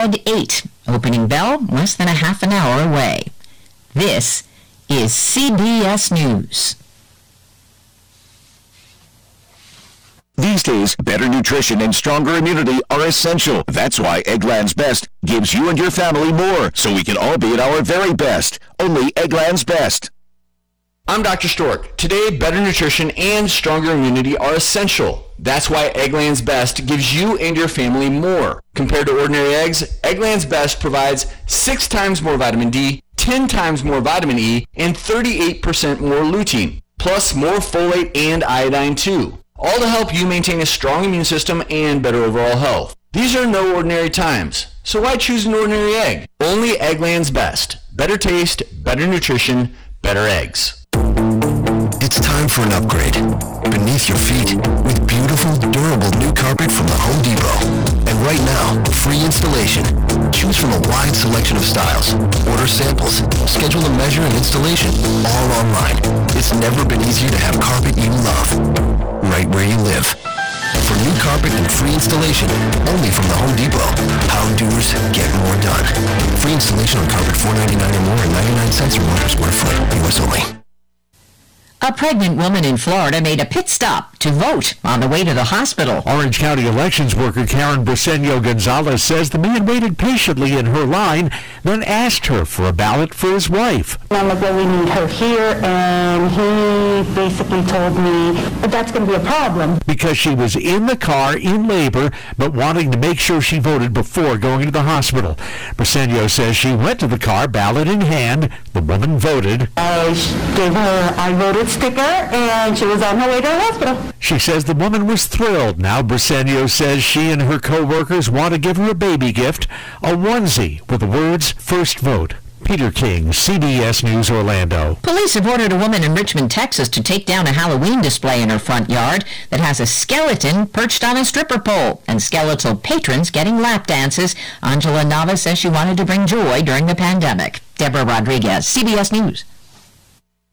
at 8. Opening bell less than a half an hour away. This is CBS News. These days, better nutrition and stronger immunity are essential. That's why Eggland's Best gives you and your family more, so we can all be at our very best. Only Eggland's Best. I'm Dr. Stork. Today, better nutrition and stronger immunity are essential. That's why Eggland's Best gives you and your family more. Compared to ordinary eggs, Eggland's Best provides 6 times more vitamin D, 10 times more vitamin E, and 38% more lutein, plus more folate and iodine too. All to help you maintain a strong immune system and better overall health. These are no ordinary times, so why choose an ordinary egg? Only Eggland's Best. Better taste, better nutrition, better eggs. It's time for an upgrade. Beneath your feet, with beautiful, durable new carpet from the Home Depot. And right now, free installation. Choose from a wide selection of styles. Order samples. Schedule a measure and installation. All online. It's never been easier to have carpet you love. Right where you live. For new carpet and free installation, only from the Home Depot. How doers get more done. Free installation on carpet $4.99 or more and 99 cents or more per square foot. U.S. only. A pregnant woman in Florida made a pit stop to vote on the way to the hospital. Orange County elections worker Karen Briseño Gonzalez says the man waited patiently in her line, then asked her for a ballot for his wife. I'm like, well, we need her here, and he basically told me that that's going to be a problem. Because she was in the car in labor, but wanting to make sure she voted before going to the hospital. Briseño says she went to the car, ballot in hand. The woman voted. I gave her, I voted sticker, and she was on her way to the hospital. She says the woman was thrilled. Now Briseño says she and her co-workers want to give her a baby gift, a onesie with the words First Vote. Peter King, CBS News Orlando. Police have ordered a woman in Richmond, Texas to take down a Halloween display in her front yard that has a skeleton perched on a stripper pole and skeletal patrons getting lap dances. Angela Nava says she wanted to bring joy during the pandemic. Deborah Rodriguez, CBS News.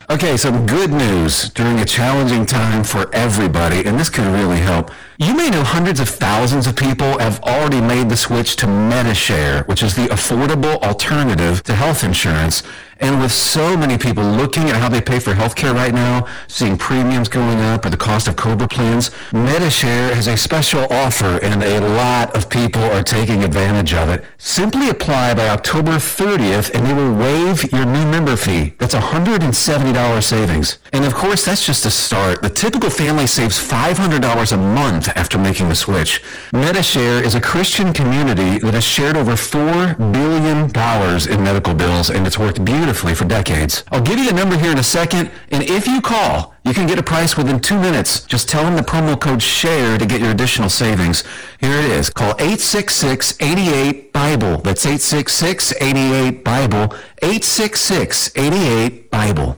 Okay, some good news during a challenging time for everybody, and this could really help. You may know hundreds of thousands of people have already made the switch to Medi-Share, which is the affordable alternative to health insurance. And with so many people looking at how they pay for healthcare right now, seeing premiums going up or the cost of COBRA plans, Medi-Share has a special offer and a lot of people are taking advantage of it. Simply apply by October 30th and they will waive your new member fee. That's $170 savings. And of course, that's just a start. The typical family saves $500 a month after making the switch. Medi-Share is a Christian community that has shared over $4 billion in medical bills and it's worked beautifully for decades. I'll give you the number here in a second, and if you call, you can get a price within two minutes. Just tell them the promo code SHARE to get your additional savings. Here it is. Call 866-88-BIBLE. That's 866-88-BIBLE. 866-88-BIBLE.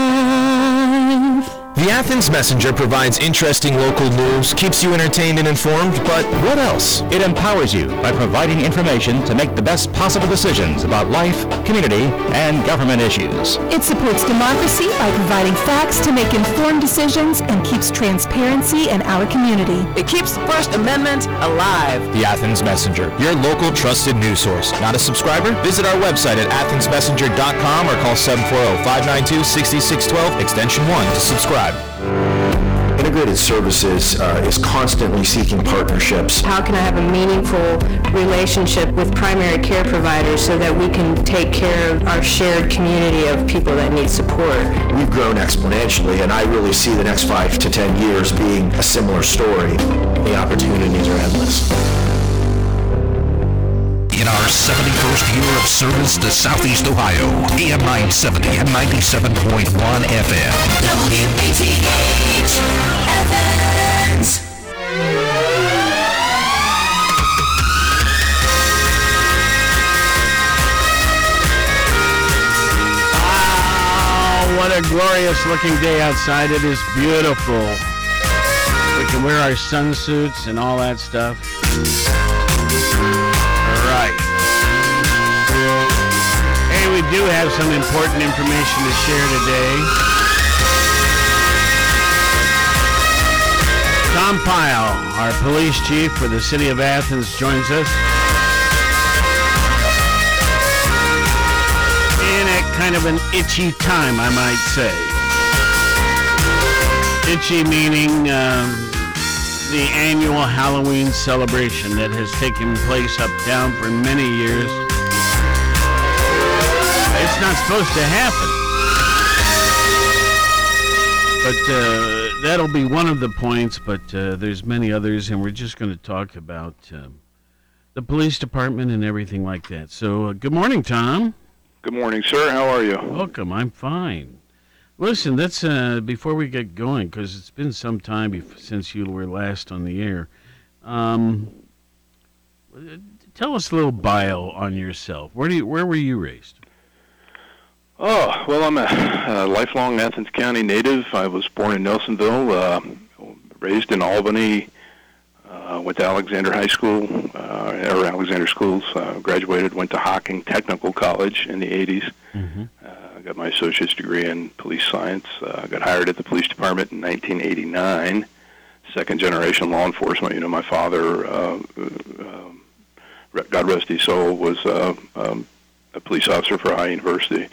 The Athens Messenger provides interesting local news, keeps you entertained and informed, but what else? It empowers you by providing information to make the best possible decisions about life, community, and government issues. It supports democracy by providing facts to make informed decisions and keeps transparency in our community. It keeps the First Amendment alive. The Athens Messenger, your local trusted news source. Not a subscriber? Visit our website at athensmessenger.com or call 740-592-6612 extension 1 to subscribe. Integrated Services uh, is constantly seeking partnerships. How can I have a meaningful relationship with primary care providers so that we can take care of our shared community of people that need support? We've grown exponentially, and I really see the next five to 10 years being a similar story. The opportunities are endless in our 71st year of service to Southeast Ohio. AM 970 and 97.1 FM. Ah, what a glorious looking day outside. It is beautiful. We can wear our sun suits and all that stuff. Right. Hey, we do have some important information to share today. Tom Pyle, our police chief for the city of Athens, joins us. In a kind of an itchy time, I might say. Itchy meaning um, the annual Halloween celebration that has taken place uptown for many years. It's not supposed to happen. But uh, that'll be one of the points, but uh, there's many others, and we're just going to talk about um, the police department and everything like that. So, uh, good morning, Tom. Good morning, sir. How are you? Welcome. I'm fine. Listen, that's uh, before we get going, because it's been some time bef- since you were last on the air. Um, uh, tell us a little bio on yourself. Where do you, where were you raised? Oh, well, I'm a, a lifelong Athens County native. I was born in Nelsonville, uh, raised in Albany, uh, went to Alexander High School, uh, or Alexander Schools, uh, graduated, went to Hocking Technical College in the 80s. Mm-hmm. I got my associate's degree in police science. Uh, got hired at the police department in 1989. Second generation law enforcement. You know, my father, uh, uh, God rest his soul, was uh, um, a police officer for Ohio University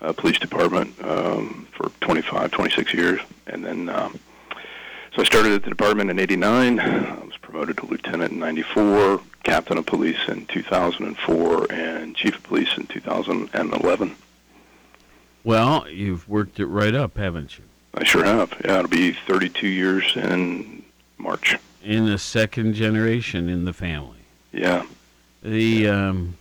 uh, Police Department um, for 25, 26 years, and then um, so I started at the department in '89. I was promoted to lieutenant in '94, captain of police in 2004, and chief of police in 2011. Well, you've worked it right up, haven't you? I sure have. Yeah, it'll be 32 years in March. In the second generation in the family. Yeah. The um,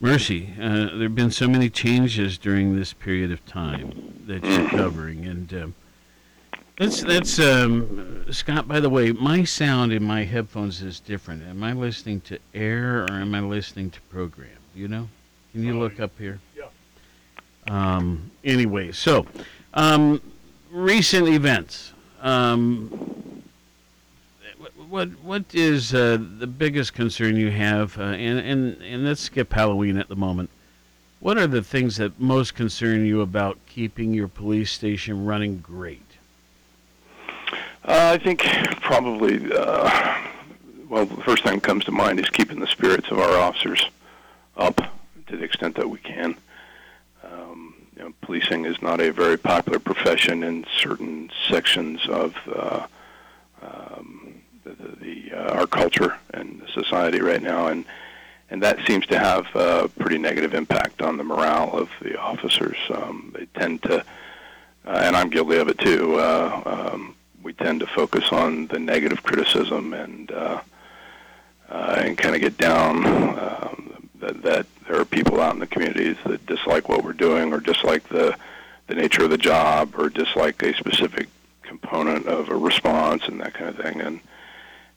Mercy, uh, there have been so many changes during this period of time that you're covering, and um, that's that's um, Scott. By the way, my sound in my headphones is different. Am I listening to air or am I listening to program? You know, can you look up here? Um, anyway, so um, recent events. Um, what what is uh, the biggest concern you have? Uh, and and and let's skip Halloween at the moment. What are the things that most concern you about keeping your police station running great? Uh, I think probably, uh, well, the first thing that comes to mind is keeping the spirits of our officers up to the extent that we can. You know, policing is not a very popular profession in certain sections of uh, um, the, the, the uh, our culture and society right now, and and that seems to have a pretty negative impact on the morale of the officers. Um, they tend to, uh, and I'm guilty of it too. Uh, um, we tend to focus on the negative criticism and uh, uh, and kind of get down um, that, that there are people out in the communities that dislike what we're doing or dislike the the nature of the job or dislike a specific component of a response and that kind of thing and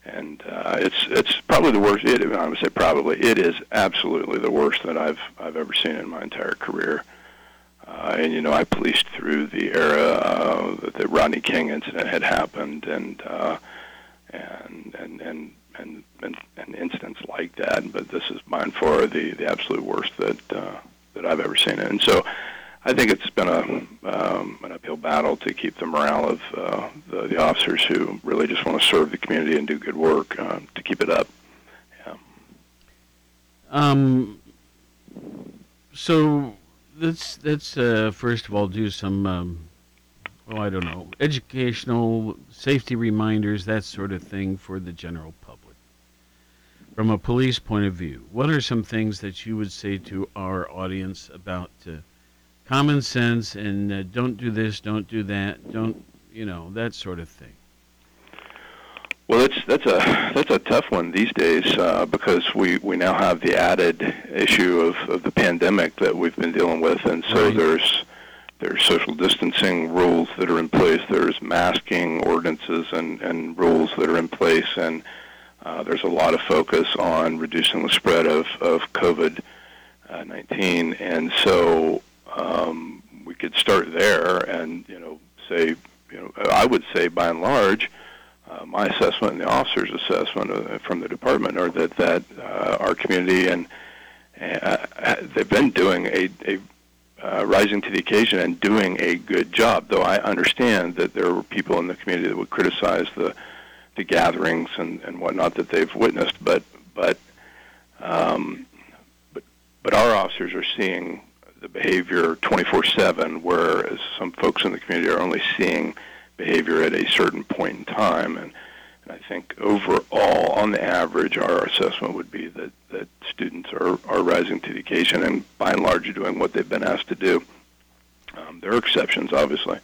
and uh, it's it's probably the worst. It, I would say probably it is absolutely the worst that I've I've ever seen in my entire career. Uh, and you know, I policed through the era uh, that the Rodney King incident had happened, and uh, and and and and and, and incidents like that. But this is by far the the absolute worst that uh, that I've ever seen. And so, I think it's been a um, an uphill battle to keep the morale of uh, the, the officers who really just want to serve the community and do good work uh, to keep it up. Um. So let's let's uh, first of all do some. Um, well, I don't know, educational safety reminders, that sort of thing for the general. From a police point of view, what are some things that you would say to our audience about uh, common sense and uh, don't do this, don't do that, don't you know that sort of thing? Well, that's that's a that's a tough one these days uh, because we, we now have the added issue of, of the pandemic that we've been dealing with, and so Right. there's there's social distancing rules that are in place. There's masking ordinances and, and rules that are in place, and uh, there's a lot of focus on reducing the spread of of COVID uh, 19, and so um, we could start there and you know say you know I would say by and large. Uh, my assessment and the officer's assessment uh, from the department are that that uh, our community and uh, they've been doing a, a uh, rising to the occasion and doing a good job. Though I understand that there were people in the community that would criticize the the gatherings and, and whatnot that they've witnessed, but but um, but but our officers are seeing the behavior 24/7, whereas some folks in the community are only seeing behavior at a certain point in time. And, and I think overall, on the average, our assessment would be that, that students are, are rising to the occasion and by and large are doing what they've been asked to do. Um, there are exceptions, obviously.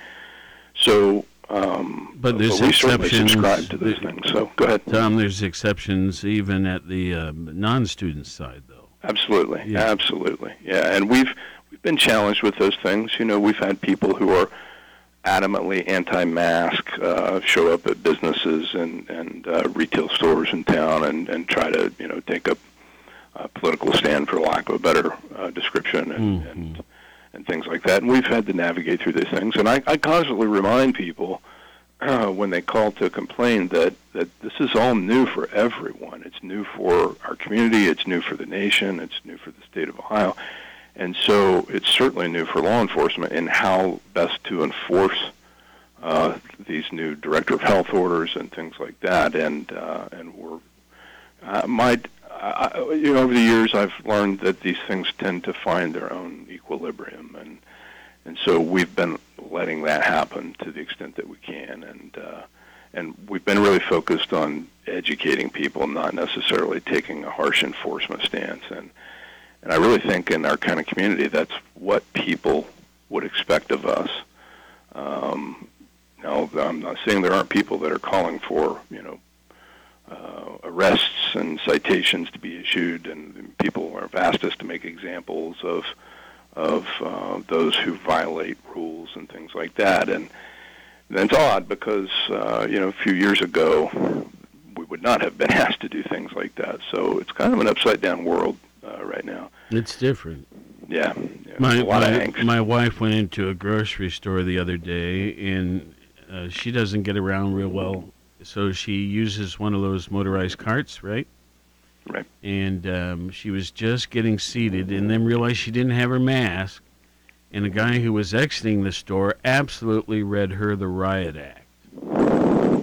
So, um, but there's we exceptions. to those things. So go ahead. Tom, there's exceptions even at the um, non-student side, though. Absolutely, Yeah. absolutely, yeah. And we've we've been challenged with those things. You know, we've had people who are adamantly anti-mask uh, show up at businesses and and uh, retail stores in town and and try to you know take a, a political stand, for lack of a better uh, description, and, and and things like that. And we've had to navigate through these things. And I, I constantly remind people uh, when they call to complain that, that this is all new for everyone. It's new for our community. It's new for the nation. It's new for the state of Ohio. And so it's certainly new for law enforcement in how best to enforce uh, these new director of health orders and things like that. And uh, and we're uh, my I, you know over the years I've learned that these things tend to find their own equilibrium and and so we've been letting that happen to the extent that we can and uh, and we've been really focused on educating people not necessarily taking a harsh enforcement stance and and I really think in our kind of community that's what people would expect of us. Um, now I'm not saying there aren't people that are calling for you know uh, arrests and citations to be issued, and people have asked us to make examples of of uh, those who violate rules and things like that. And then it's odd because uh, you know a few years ago we would not have been asked to do things like that. So it's kind of an upside down world uh, right now. It's different. Yeah, yeah My, a lot of my, angst. my wife went into a grocery store the other day, and uh, she doesn't get around real well, so she uses one of those motorized carts, right? Right. And um, she was just getting seated, and then realized she didn't have her mask, and a guy who was exiting the store absolutely read her the riot act.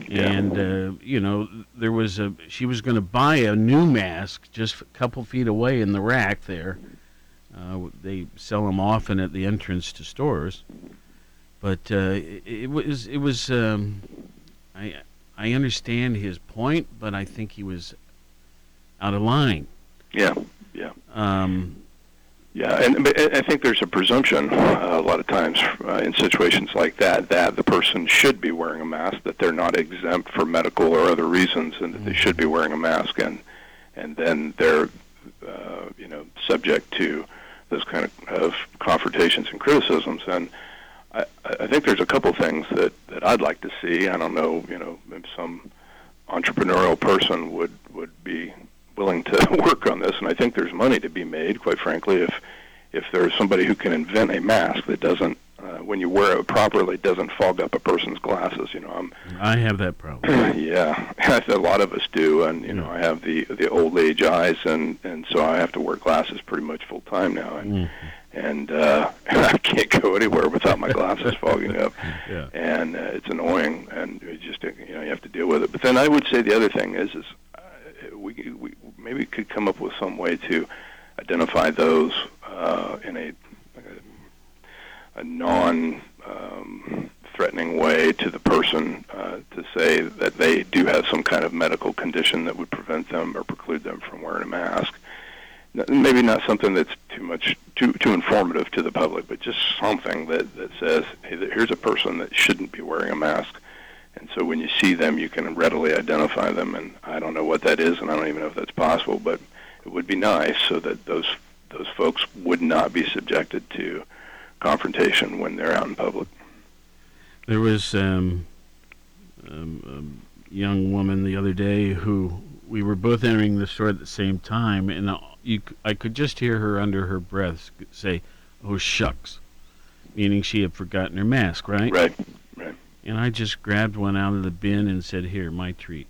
Yeah. And uh, you know, there was a she was going to buy a new mask just a couple feet away in the rack there. Uh, they sell them often at the entrance to stores, but uh, it, it was it was. Um, I I understand his point, but I think he was out of line. Yeah, yeah. Um, Yeah, and I think there's a presumption uh, a lot of times uh, in situations like that that the person should be wearing a mask, that they're not exempt for medical or other reasons, and that they should be wearing a mask, and and then they're uh, you know subject to those kind of, of confrontations and criticisms. And I, I think there's a couple things that that I'd like to see. I don't know, you know, if some entrepreneurial person would would be willing to work on this, and I think there's money to be made. Quite frankly, if if there's somebody who can invent a mask that doesn't, uh, when you wear it properly, doesn't fog up a person's glasses. You know, I'm I have that problem. yeah, a lot of us do, and you know, I have the the old age eyes, and and so I have to wear glasses pretty much full time now, and and uh, I can't go anywhere without my glasses fogging up, Yeah. and uh, it's annoying, and you just you know you have to deal with it. But then I would say the other thing is is uh, we we maybe could come up with some way to identify those uh, in a a non um, threatening way to the person uh, to say that they do have some kind of medical condition that would prevent them or preclude them from wearing a mask. Maybe not something that's too much too too informative to the public, but just something that that says, hey, here's a person that shouldn't be wearing a mask. And so when you see them, you can readily identify them. And I don't know what that is, and I don't even know if that's possible, but it would be nice so that those those folks would not be subjected to confrontation when they're out in public. There was um, um, a young woman the other day who we were both entering the store at the same time, and you, I could just hear her under her breath say, "Oh shucks," meaning she had forgotten her mask, right? Right, right. And I just grabbed one out of the bin and said, "Here, my treat."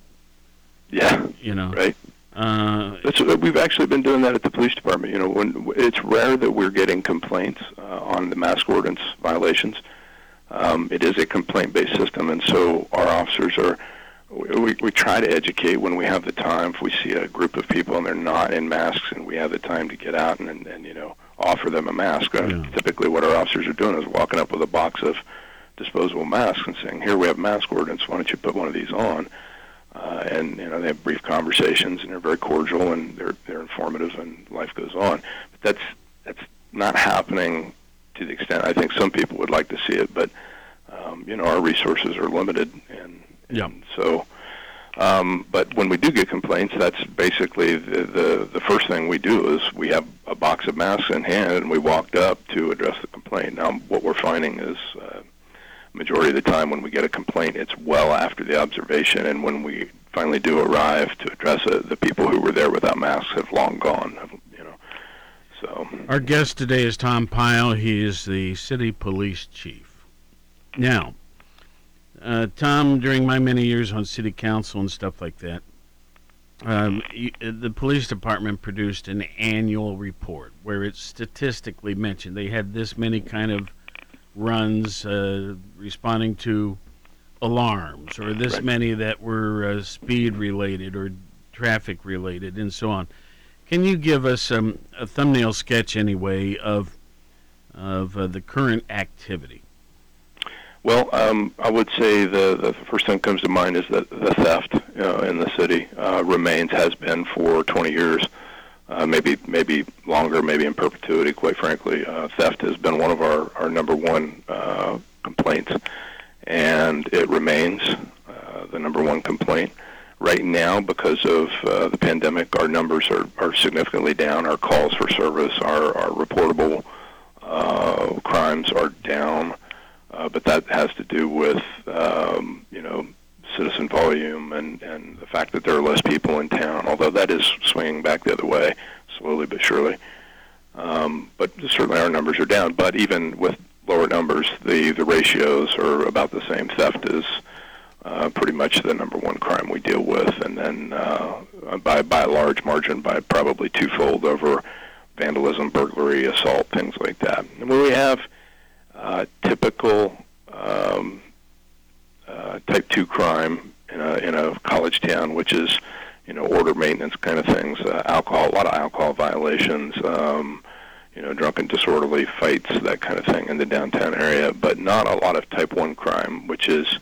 Yeah. You know. Right. Uh, That's, we've actually been doing that at the police department. You know, when it's rare that we're getting complaints uh, on the mask ordinance violations. Um, it is a complaint-based system, and so our officers are. We, we try to educate when we have the time. If we see a group of people and they're not in masks, and we have the time to get out and, and, and you know offer them a mask. Uh, Typically, what our officers are doing is walking up with a box of disposable masks and saying, "Here, we have mask ordinance. Why don't you put one of these on?" uh, and you know they have brief conversations and they're very cordial and they're they're informative and life goes on. But that's that's not happening to the extent I think some people would like to see it. But um, you know our resources are limited and, and so. Um, but when we do get complaints, that's basically the, the the first thing we do is we have a box of masks in hand and we walked up to address the complaint. Now what we're finding is uh, majority of the time when we get a complaint, it's well after the observation, and when we finally do arrive to address it, the people who were there without masks have long gone. You know, so Our guest today is Tom Pyle. He is the city police chief. Now, uh, Tom, during my many years on city council and stuff like that, um, y- the police department produced an annual report where it's statistically mentioned they had this many kind of runs uh, responding to alarms, or this many that were uh, speed related or traffic related, and so on. Can you give us um, a thumbnail sketch, anyway, of of uh, the current activity? Well, um, I would say the, the first thing that comes to mind is that the theft know, in the city uh, remains, has been for 20 years, uh, maybe maybe longer, maybe in perpetuity. Quite frankly, uh, theft has been one of our our number one uh, complaints, and it remains uh, the number one complaint. Right now, because of uh, the pandemic, our numbers are, are significantly down. Our calls for service, our, our reportable uh, crimes are down uh, but that has to do with um, you know citizen volume and and the fact that there are less people in town. Although that is swinging back the other way slowly but surely. Um, but certainly our numbers are down. But even with lower numbers, the the ratios are about the same. Theft is uh, pretty much the number one crime we deal with, and then uh, by by a large margin, by probably twofold over vandalism, burglary, assault, things like that. And when we have uh, typical um, uh, type two crime in a in a college town, which is you know order maintenance kind of things, uh, alcohol, a lot of alcohol violations, um, you know drunken disorderly fights, that kind of thing in the downtown area, but not a lot of type one crime, which is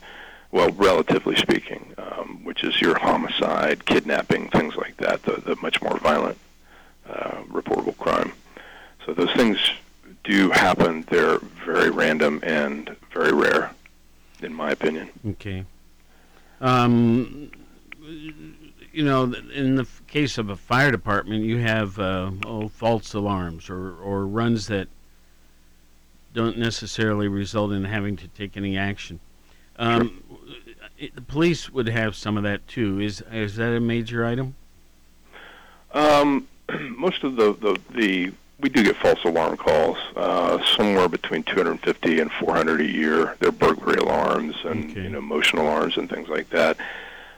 well, relatively speaking, um, which is your homicide, kidnapping, things like that, the, the much more violent uh, reportable crime. So those things do happen. They're very random and very rare, in my opinion. Okay. Um, you know, in the case of a fire department, you have uh, oh, false alarms or, or runs that don't necessarily result in having to take any action. Um, it- the police would have some of that too. Is is that a major item? Um, most of the, the the we do get false alarm calls, uh, somewhere between 250 and 400 a year. They're burglary alarms and you know motion alarms and things like that.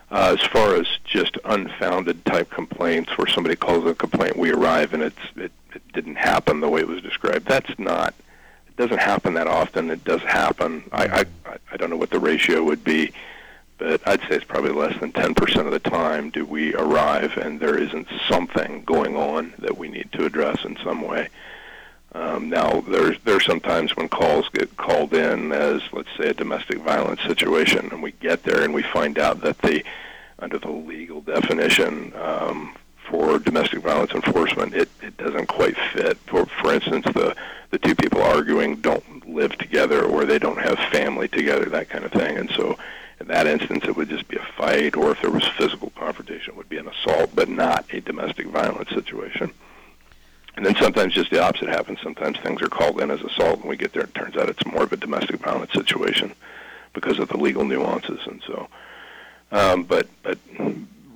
Uh, as far as just unfounded type complaints, where somebody calls a complaint, we arrive and it's it, it didn't happen the way it was described. That's not. It doesn't happen that often. It does happen. I I, I- I don't know what the ratio would be, but I'd say it's probably less than 10% of the time do we arrive and there isn't something going on that we need to address in some way. Um, now, there's there's sometimes when calls get called in as, let's say, a domestic violence situation, and we get there and we find out that the, under the legal definition um, for domestic violence enforcement, it, it doesn't quite fit. For for instance, the the two people arguing don't live together or they don't have family together, that kind of thing, and so in that instance, it would just be a fight, or if there was physical confrontation, it would be an assault, but not a domestic violence situation. And then sometimes just the opposite happens. Sometimes things are called in as assault, and we get there, and it turns out it's more of a domestic violence situation because of the legal nuances. And so, um, but but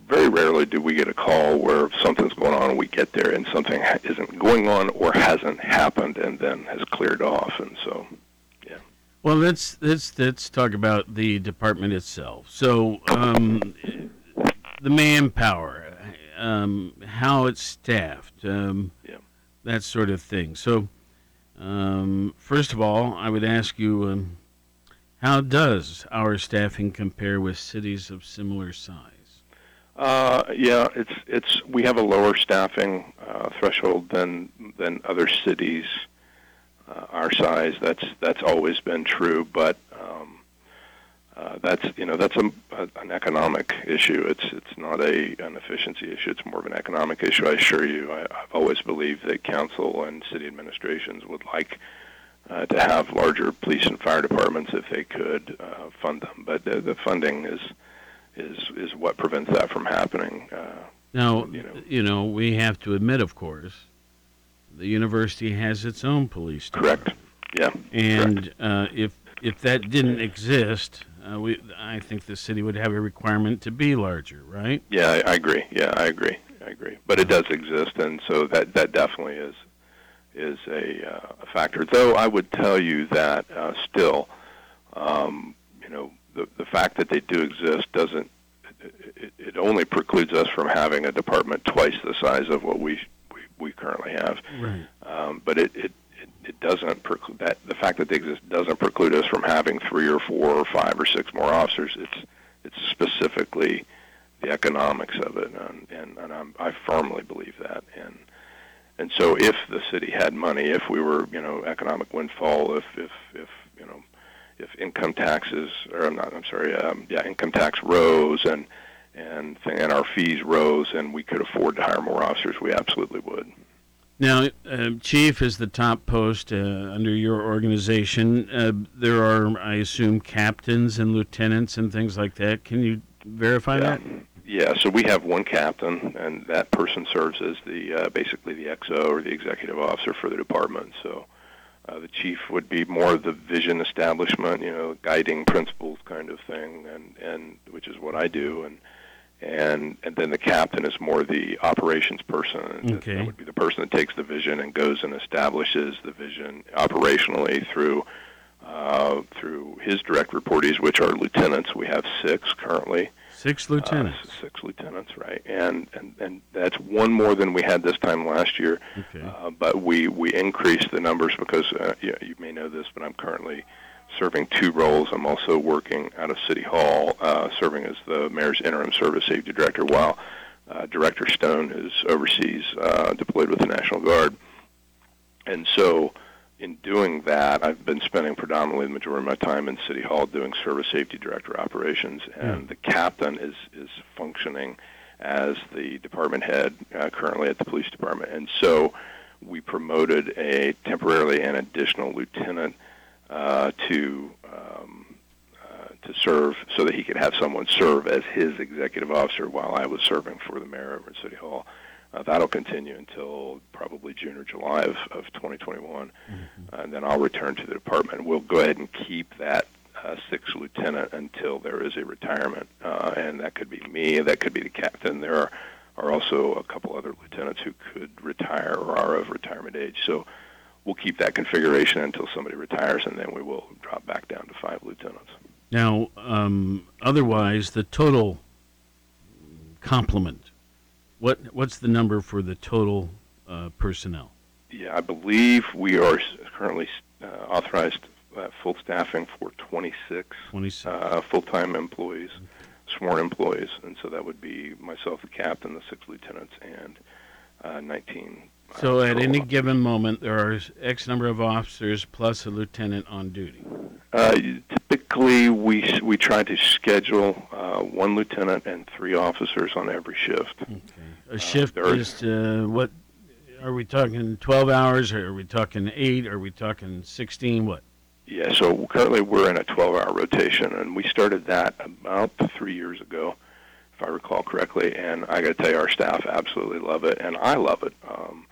very rarely do we get a call where something's going on, and we get there, and something isn't going on or hasn't happened, and then has cleared off. And so, Well, let's let's let's talk about the department itself. So, um, the manpower, um, how it's staffed, um, Yeah. that sort of thing. So, um, first of all, I would ask you, um, how does our staffing compare with cities of similar size? Uh, yeah, it's it's we have a lower staffing uh, threshold than than other cities uh, our size. That's that's always been true, but um, uh, that's you know that's a, a, an economic issue. It's it's not a an efficiency issue. It's more of an economic issue. I assure you. I, I've always believed that council and city administrations would like uh, to have larger police and fire departments if they could uh, fund them, but the, the funding is is is what prevents that from happening. Uh, Now, you know, we have to admit, of course, the university has its own police. department. Correct. Yeah. And uh, if if that didn't exist, uh, we I think the city would have a requirement to be larger, right? yeah, I, I agree. Yeah, I agree. I agree. But it does exist, and so that that definitely is is a, uh, a factor. Though I would tell you that uh, still, um, you know, the the fact that they do exist doesn't. It, it only precludes us from having a department twice the size of what we we, currently have. Right. Um, but it, it, it, it doesn't preclude that the fact that they exist doesn't preclude us from having three or four or five or six more officers. It's it's specifically the economics of it, and and, and I'm, I firmly believe that. And and so if the city had money, if we were you know economic windfall, if if if you know if income taxes or I'm not I'm sorry um, yeah income tax rose and and and our fees rose and we could afford to hire more officers, we absolutely would. Now, uh, chief is the top post uh, under your organization. Uh, there are, I assume, captains and lieutenants and things like that. Can you verify that? Yeah, so we have one captain, and that person serves as the uh, basically the XO or the executive officer for the department. So uh, the chief would be more of the vision establishment, you know, guiding principles kind of thing, and and which is what I do, and and and then the captain is more the operations person. Okay. That would be the person that takes the vision and goes and establishes the vision operationally through uh, through his direct reportees, which are lieutenants. We have six currently. Six lieutenants. Uh, six lieutenants, right? And, and and that's one more than we had this time last year. Okay. Uh, but we we increased the numbers because uh, you, you may know this, but I'm currently serving two roles. I'm also working out of City Hall, uh, serving as the mayor's interim service safety director, while uh, Director Stone is overseas, uh, deployed with the National Guard. And so, in doing that, I've been spending predominantly the majority of my time in City Hall doing service safety director operations, and the captain is is functioning as the department head uh, currently at the police department. And so, we promoted a temporarily an additional lieutenant uh, to um, uh, to serve, so that he could have someone serve as his executive officer while I was serving for the mayor over at City Hall. Uh, that'll continue until probably June or July of, of 2021, and then I'll return to the department. We'll go ahead and keep that uh, sixth lieutenant until there is a retirement, uh, and that could be me, that could be the captain. There are, are also a couple other lieutenants who could retire or are of retirement age. So we'll keep that configuration until somebody retires, and then we will drop back down to five lieutenants. Now, um, otherwise, the total complement. What what's the number for the total uh, personnel? Yeah, I believe we are currently uh, authorized uh, full staffing for 26, 26. Uh, full-time employees, sworn employees, and so that would be myself, the captain, the six lieutenants, and uh, 19. So at any given moment, there are X number of officers plus a lieutenant on duty. Uh, typically, we we try to schedule uh, one lieutenant and three officers on every shift. A shift there are- is uh, what? Are we talking 12 hours? Or are we talking eight? Are we talking 16? What? Yeah, so currently we're in a 12-hour rotation, and we started that about three years ago, if I recall correctly. And I got to tell you, our staff absolutely love it, and I love it. Um,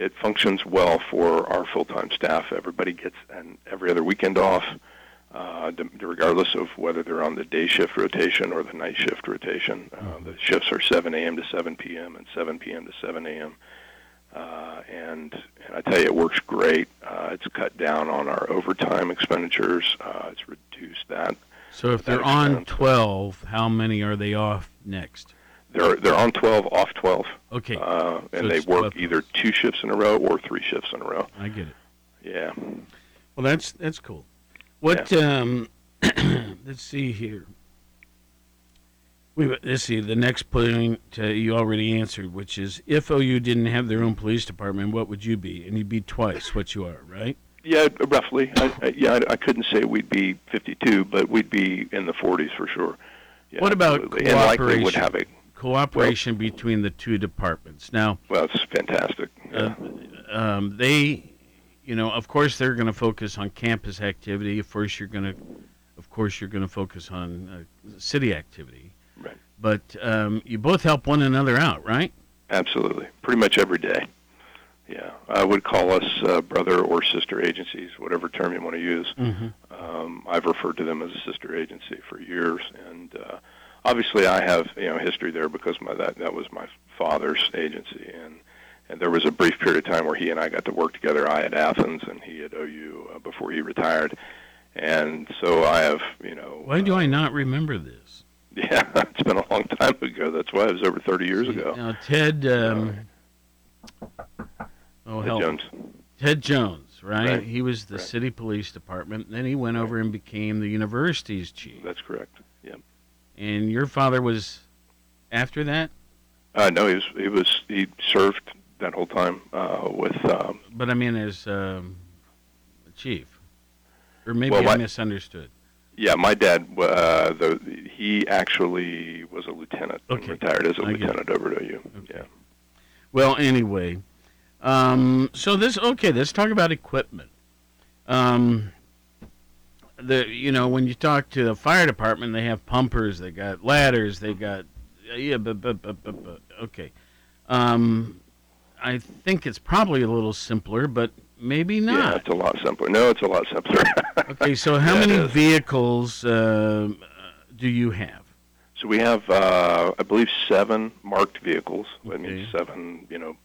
it functions well for our full-time staff. Everybody gets an every other weekend off, uh, d- regardless of whether they're on the day shift rotation or the night shift rotation. Uh, the shifts are 7 a.m. to 7 p.m. and 7 p.m. to 7 a.m. Uh, and, and I tell you, it works great. Uh, it's cut down on our overtime expenditures. Uh, it's reduced that. So if that they're on 12, how many are they off next? They're they're on 12, off 12. Okay. Uh, So and they work 12 either two shifts in a row or three shifts in a row. I get it. Yeah. Well, that's that's cool. What? Um, let's see here. We let's see. The next point uh, you already answered, which is if OU didn't have their own police department, what would you be? And you'd be twice what you are, right? Yeah, roughly. I, I, yeah, I, I couldn't say we'd be 52, but we'd be in the 40s for sure. Yeah, what about absolutely. And likely cooperation? would have a cooperation between the two departments. Now, well, it's fantastic. uh, um, they, you know, of course they're going to focus on campus activity. Of course, you're going to, of course, you're going to focus on uh, city activity. Right. But um, you both help one another out, right? Absolutely. Pretty much every day. Yeah. I would call us uh, brother or sister agencies, whatever term you want to use. Mhm. Um, I've referred to them as a sister agency for years, and uh, obviously I have you know history there because my that that was my father's agency, and and there was a brief period of time where he and I got to work together. I at Athens and he at OU uh, before he retired, and so I have you know Why do I not remember this? yeah it's been a long time ago. That's why it was over 30 years ago. Now, Ted. Um, oh, Ted. Jones. Ted Jones, right? Right. He was the Right. city police department. Then he went over and became the university's chief. That's correct. Yeah. And your father was after that? Uh, no, he was he was he served that whole time uh, with. Um, But I mean, as um, chief, or maybe Well, I my- misunderstood. yeah, my dad. Uh, the, he actually was a lieutenant. Okay. Retired as a I lieutenant over to you. Yeah. Well, anyway, um, so this okay. Let's talk about equipment. Um, the you know when you talk to the fire department, they have pumpers, they got ladders, they got yeah, but but but but, but okay. Um, I think it's probably a little simpler, but maybe not. Yeah, it's a lot simpler. No, it's a lot simpler. Okay, so how Yeah, many vehicles uh, do you have? So we have, uh, I believe, seven marked vehicles. I mean, seven, you know,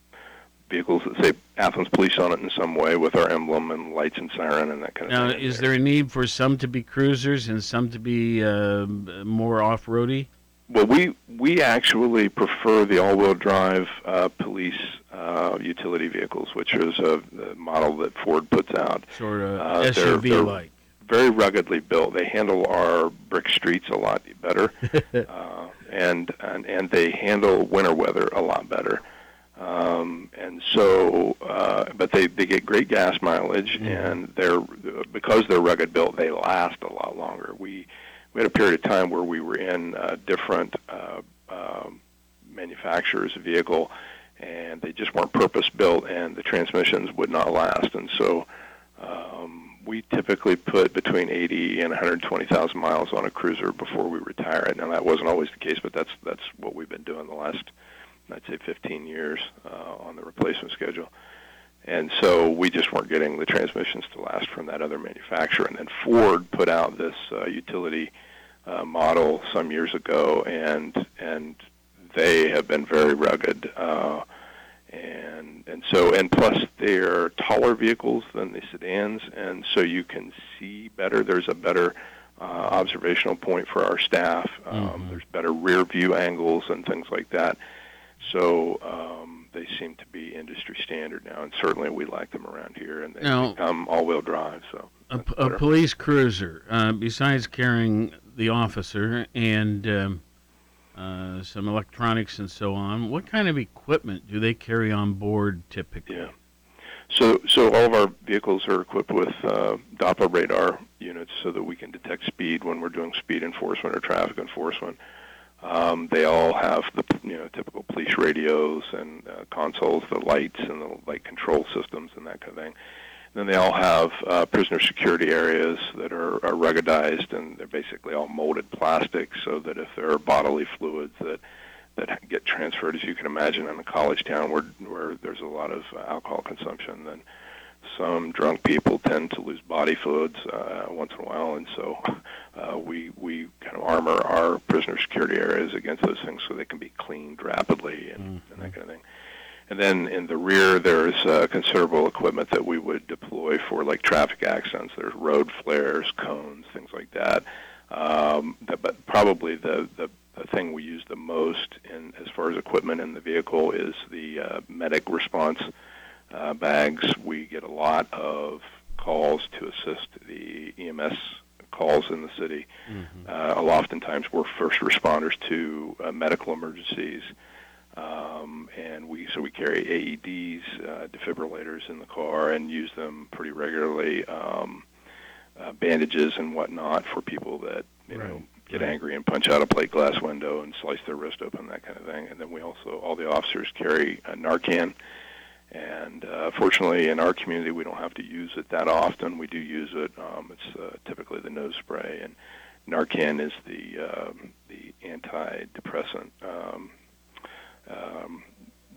vehicles that say Athens Police on it in some way with our emblem and lights and siren and that kind of thing. Now, is there a need for some to be cruisers and some to be uh, more off-roady? Well, we we actually prefer the all-wheel drive uh, police uh, utility vehicles, which is a, the model that Ford puts out. Sort of Uh, SUV-like. Very ruggedly built. They handle our brick streets a lot better, uh, and, and and they handle winter weather a lot better. Um, and so, uh, but they, they get great gas mileage, and they're because they're rugged built, they last a lot longer. We we had a period of time where we were in uh, different uh, um, manufacturers' vehicle, and they just weren't purpose built, and the transmissions would not last. And so, um, we typically put between 80 and 120,000 miles on a cruiser before we retire it. Now that wasn't always the case, but that's that's what we've been doing the last, I'd say, 15 years uh, on the replacement schedule. And so we just weren't getting the transmissions to last from that other manufacturer. And then Ford put out this uh, utility uh, model some years ago, and and they have been very rugged. Uh, and and so and plus they're taller vehicles than the sedans, and so you can see better. There's a better uh, observational point for our staff. Um, There's better rear view angles and things like that. So um, they seem to be industry standard now, and certainly we like them around here, and they Now- become all-wheel drive. So A, p- a police cruiser, uh, besides carrying the officer and um, uh, some electronics and so on, what kind of equipment do they carry on board typically? Yeah. So, so all of our vehicles are equipped with uh, Doppler radar units so that we can detect speed when we're doing speed enforcement or traffic enforcement. Um, they all have the you know typical police radios and uh, consoles, the lights and the light control systems and that kind of thing. Then they all have uh, prisoner security areas that are, are ruggedized and they're basically all molded plastic so that if there are bodily fluids that that get transferred, as you can imagine, in a college town where where there's a lot of uh, alcohol consumption, then some drunk people tend to lose body fluids uh, once in a while, and so uh, we we kind of armor our prisoner security areas against those things so they can be cleaned rapidly and, and that kind of thing. And then in the rear, there's uh, considerable equipment that we would deploy for like traffic accidents. There's road flares, cones, things like that. Um, the, but probably the, the, the thing we use the most in as far as equipment in the vehicle is the uh, medic response uh, bags. We get a lot of calls to assist the EMS calls in the city. Mm-hmm. Uh, oftentimes, we're first responders to uh, medical emergencies, um, and we so we carry AEDs, uh, defibrillators in the car, and use them pretty regularly. Um, uh, bandages and whatnot for people that you know get angry and punch out a plate glass window and slice their wrist open, that kind of thing. And then we also all the officers carry a Narcan. And uh, fortunately, in our community, we don't have to use it that often. We do use it. Um, it's uh, typically the nose spray, and Narcan is the um, the antidepressant um, um,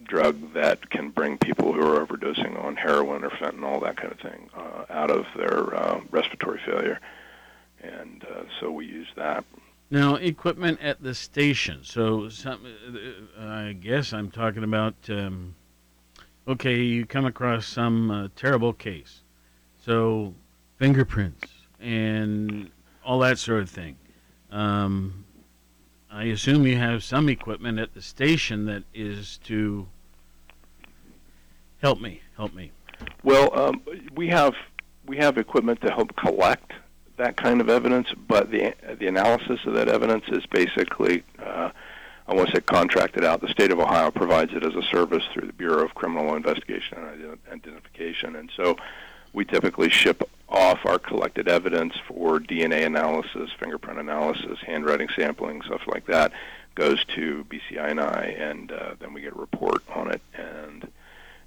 drug that can bring people who are overdosing on heroin or fentanyl, that kind of thing, uh, out of their uh, respiratory failure. And uh, so we use that. Now, equipment at the station. So, some, uh, I guess I'm talking about. Um, okay, you come across some uh, terrible case, so fingerprints and all that sort of thing. Um, I assume you have some equipment at the station that is to help me. Help me. Well, um, we have we have equipment to help collect that kind of evidence, but the the analysis of that evidence is basically, uh, I want to say, contracted out. The state of Ohio provides it as a service through the Bureau of Criminal Investigation and Ident- Identification, and so we typically ship off our collected evidence for DNA analysis, fingerprint analysis, handwriting sampling, stuff like that. Goes to BCI and I, and uh, then we get a report on it, and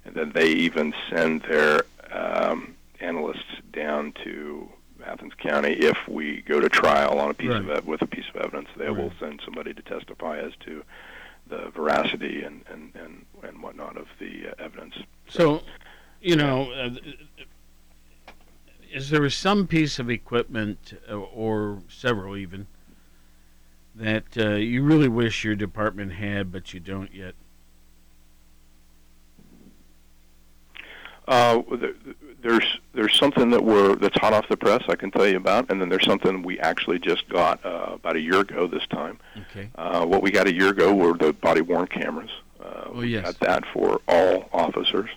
and then they even send their um, analysts down to Athens County if we go to trial on a piece of Right. ev- with a piece of evidence. They will send somebody to testify as to the veracity and and and, and whatnot of the uh, evidence. So, you know, uh, is there some piece of equipment, uh, or several even, that uh, you really wish your department had, but you don't yet? Uh, th- th- there's there's something that we're that's hot off the press I can tell you about, and then there's something we actually just got uh, about a year ago this time. Okay. Uh, what we got a year ago were the body worn cameras. Uh, Oh, we yes. got that for all officers.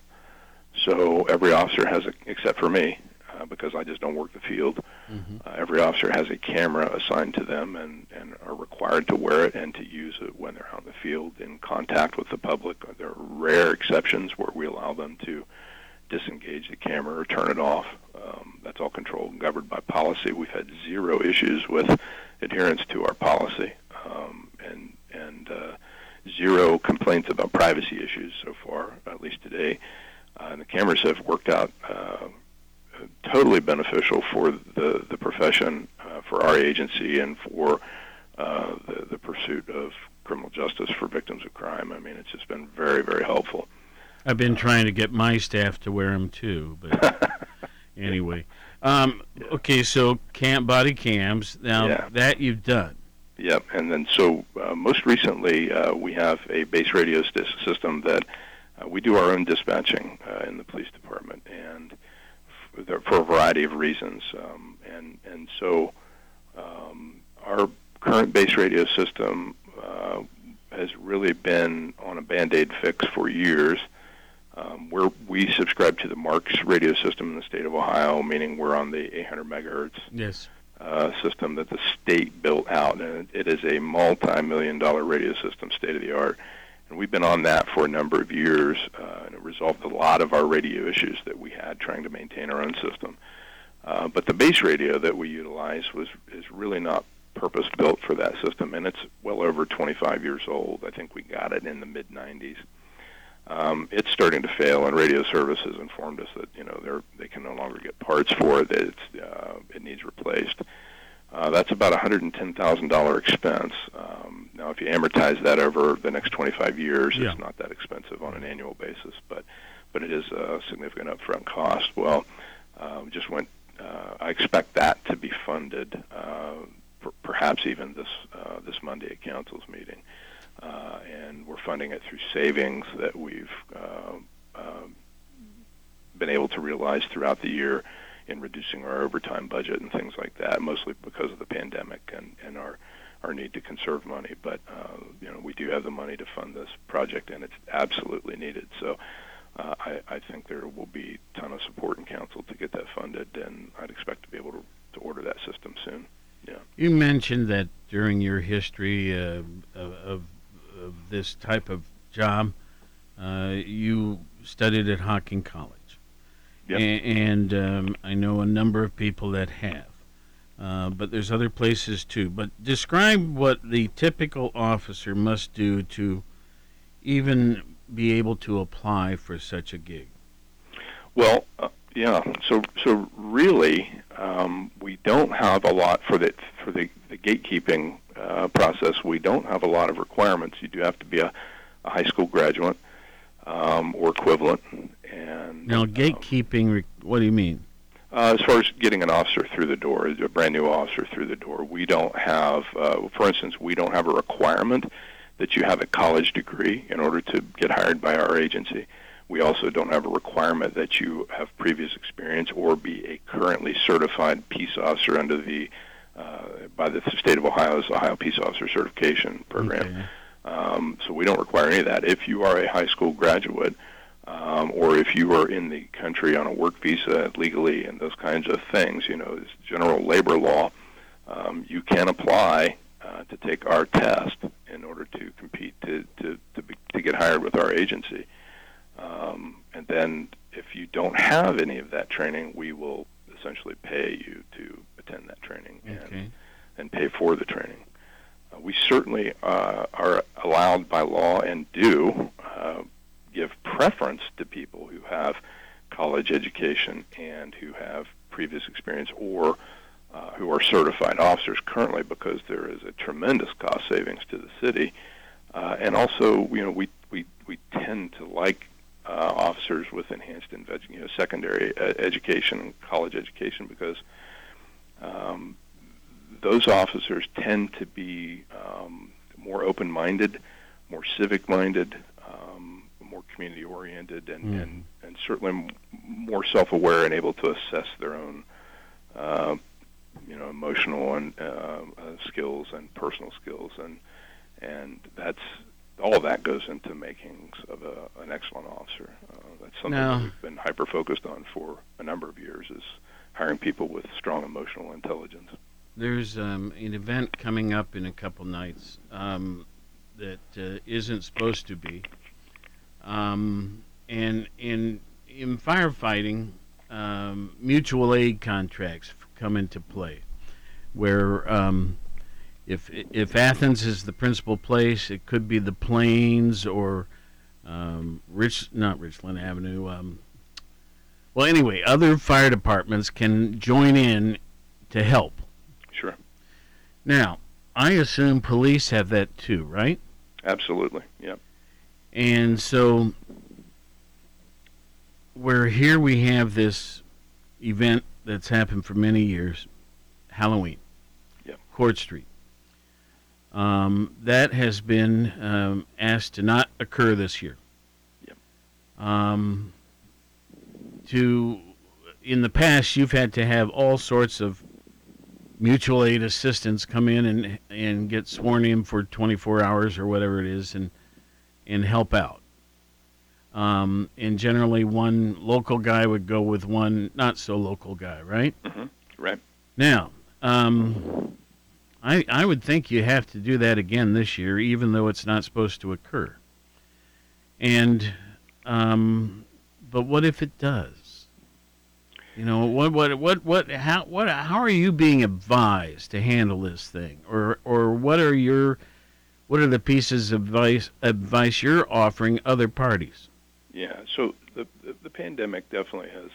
So every officer has a, except for me, uh, because I just don't work the field. Mhm. Uh, every officer has a camera assigned to them and, and are required to wear it and to use it when they're out in the field in contact with the public. There are rare exceptions where we allow them to disengage the camera or turn it off. Um, that's all controlled and governed by policy. We've had zero issues with adherence to our policy, um, and and uh, zero complaints about privacy issues so far, at least today. Uh, and the cameras have worked out uh, totally beneficial for the the profession, uh, for our agency, and for uh, the the pursuit of criminal justice for victims of crime. I mean, it's just been very very helpful. I've been trying to get my staff to wear them too, but anyway. Um, Okay, so cam body cams. Now Yeah. that you've done. Yep, and then so uh, most recently uh, we have a base radio st- system that uh, we do our own dispatching uh, in the police department, and f- for a variety of reasons. Um, and and so um, our current base radio system uh, has really been on a band-aid fix for years. Um, we're, we subscribe to the MARCS radio system in the state of Ohio, meaning we're on the 800 megahertz Yes. uh, system that the state built out, and it is a multi-million dollar radio system, state of the art. And we've been on that for a number of years, uh, and it resolved a lot of our radio issues that we had trying to maintain our own system. Uh, but the base radio that we utilize was is really not purpose built for that system, and it's well over 25 years old. I think we got it in the mid 90s. Um, it's starting to fail, and Radio Services informed us that you know they're they can no longer get parts for it. That it's, uh, it needs replaced. Uh, that's about a hundred and ten thousand dollar expense. Um, now, if you amortize that over the next 25 years, Yeah. it's not that expensive on an annual basis, but but it is a significant upfront cost. Well, uh, we just went. Uh, I expect that to be funded, uh, per- perhaps even this uh, this Monday at council's meeting. uh, and we're funding it through savings that we've uh, uh, been able to realize throughout the year in reducing our overtime budget and things like that, mostly because of the pandemic and, and our our need to conserve money. But uh, you know, we do have the money to fund this project, and it's absolutely needed. So. Uh, I, I think there will be a ton of support in council to get that funded, and I'd expect to be able to, to order that system soon. Yeah. You mentioned that during your history uh, of, of, of this type of job, uh, you studied at Hocking College. Yep. A- and um, I know a number of people that have. Uh, but there's other places too. But describe what the typical officer must do to even be able to apply for such a gig. Well, uh, yeah. So, so really, um, we don't have a lot for the for the, the gatekeeping uh, process. We don't have a lot of requirements. You do have to be a, a high school graduate um, or equivalent. And Now, gatekeeping, re- what do you mean? uh, as far as getting an officer through the door, a brand new officer through the door, we don't have, uh, for instance, we don't have a requirement that you have a college degree in order to get hired by our agency. We also don't have a requirement that you have previous experience or be a currently certified peace officer under the uh, by the state of Ohio's Ohio Peace Officer Certification Program. Um, so we don't require any of that. If you are a high school graduate, um, or if you are in the country on a work visa legally and those kinds of things, you know, it's general labor law, um, you can apply uh, to take our test in order to compete to to to, be, to get hired with our agency. Um, and then, if you don't have any of that training, we will essentially pay you to attend that training and Okay. and pay for the training. Uh, we certainly uh, are allowed by law and do uh, give preference to people who have college education and who have previous experience or uh, who are certified officers currently because there is a tremendous cost savings to the city. Uh, and also, you know, we, we, we tend to like uh, officers with enhanced inve- you know, secondary uh, education and college education because um, those officers tend to be um, more open-minded, more civic-minded, um, more community-oriented, and, Mm. and, and certainly more self-aware and able to assess their own, uh, you know, emotional and uh, uh, skills and personal skills, and and that's all of that goes into making of a, an excellent officer. Uh, that's something Now- that we've been hyper focused on for a number of years. Is hiring people with strong emotional intelligence. There's um, an event coming up in a couple nights um, that uh, isn't supposed to be. Um, and in in firefighting, um, mutual aid contracts come into play, where um, if if Athens is the principal place, it could be the Plains or um, Rich, not Richland Avenue. Um, well, anyway, other fire departments can join in to help. Sure. Now, I assume police have that too, right? Absolutely. Yep. And so, where here we have this event that's happened for many years, Halloween, Yep. Court Street. Um, that has been um, asked to not occur this year. Yep. Um, to in the past, you've had to have all sorts of mutual aid assistants come in and and get sworn in for 24 hours or whatever it is, and and help out. Um, and generally, one local guy would go with one not so local guy, right? hmm Right. Now, um, I I would think you have to do that again this year, even though it's not supposed to occur. And, um, but what if it does? You know, what what what what how what how are you being advised to handle this thing, or or what are your what are the pieces of advice advice you're offering other parties? Yeah. So the, the the pandemic definitely has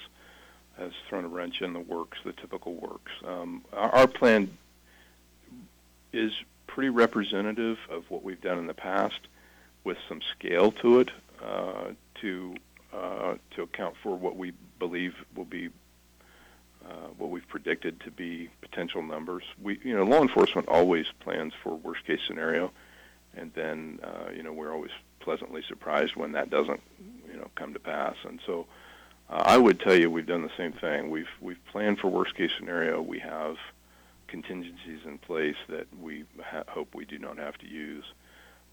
has thrown a wrench in the works, the typical works. Um, our, our plan is pretty representative of what we've done in the past, with some scale to it uh, to uh, to account for what we believe will be uh, what we've predicted to be potential numbers. We, you know, law enforcement always plans for worst case scenario, and then uh, you know we're always pleasantly surprised when that doesn't you know come to pass. And so uh, I would tell you we've done the same thing. We've we've planned for worst case scenario. We have contingencies in place that we ha- hope we do not have to use.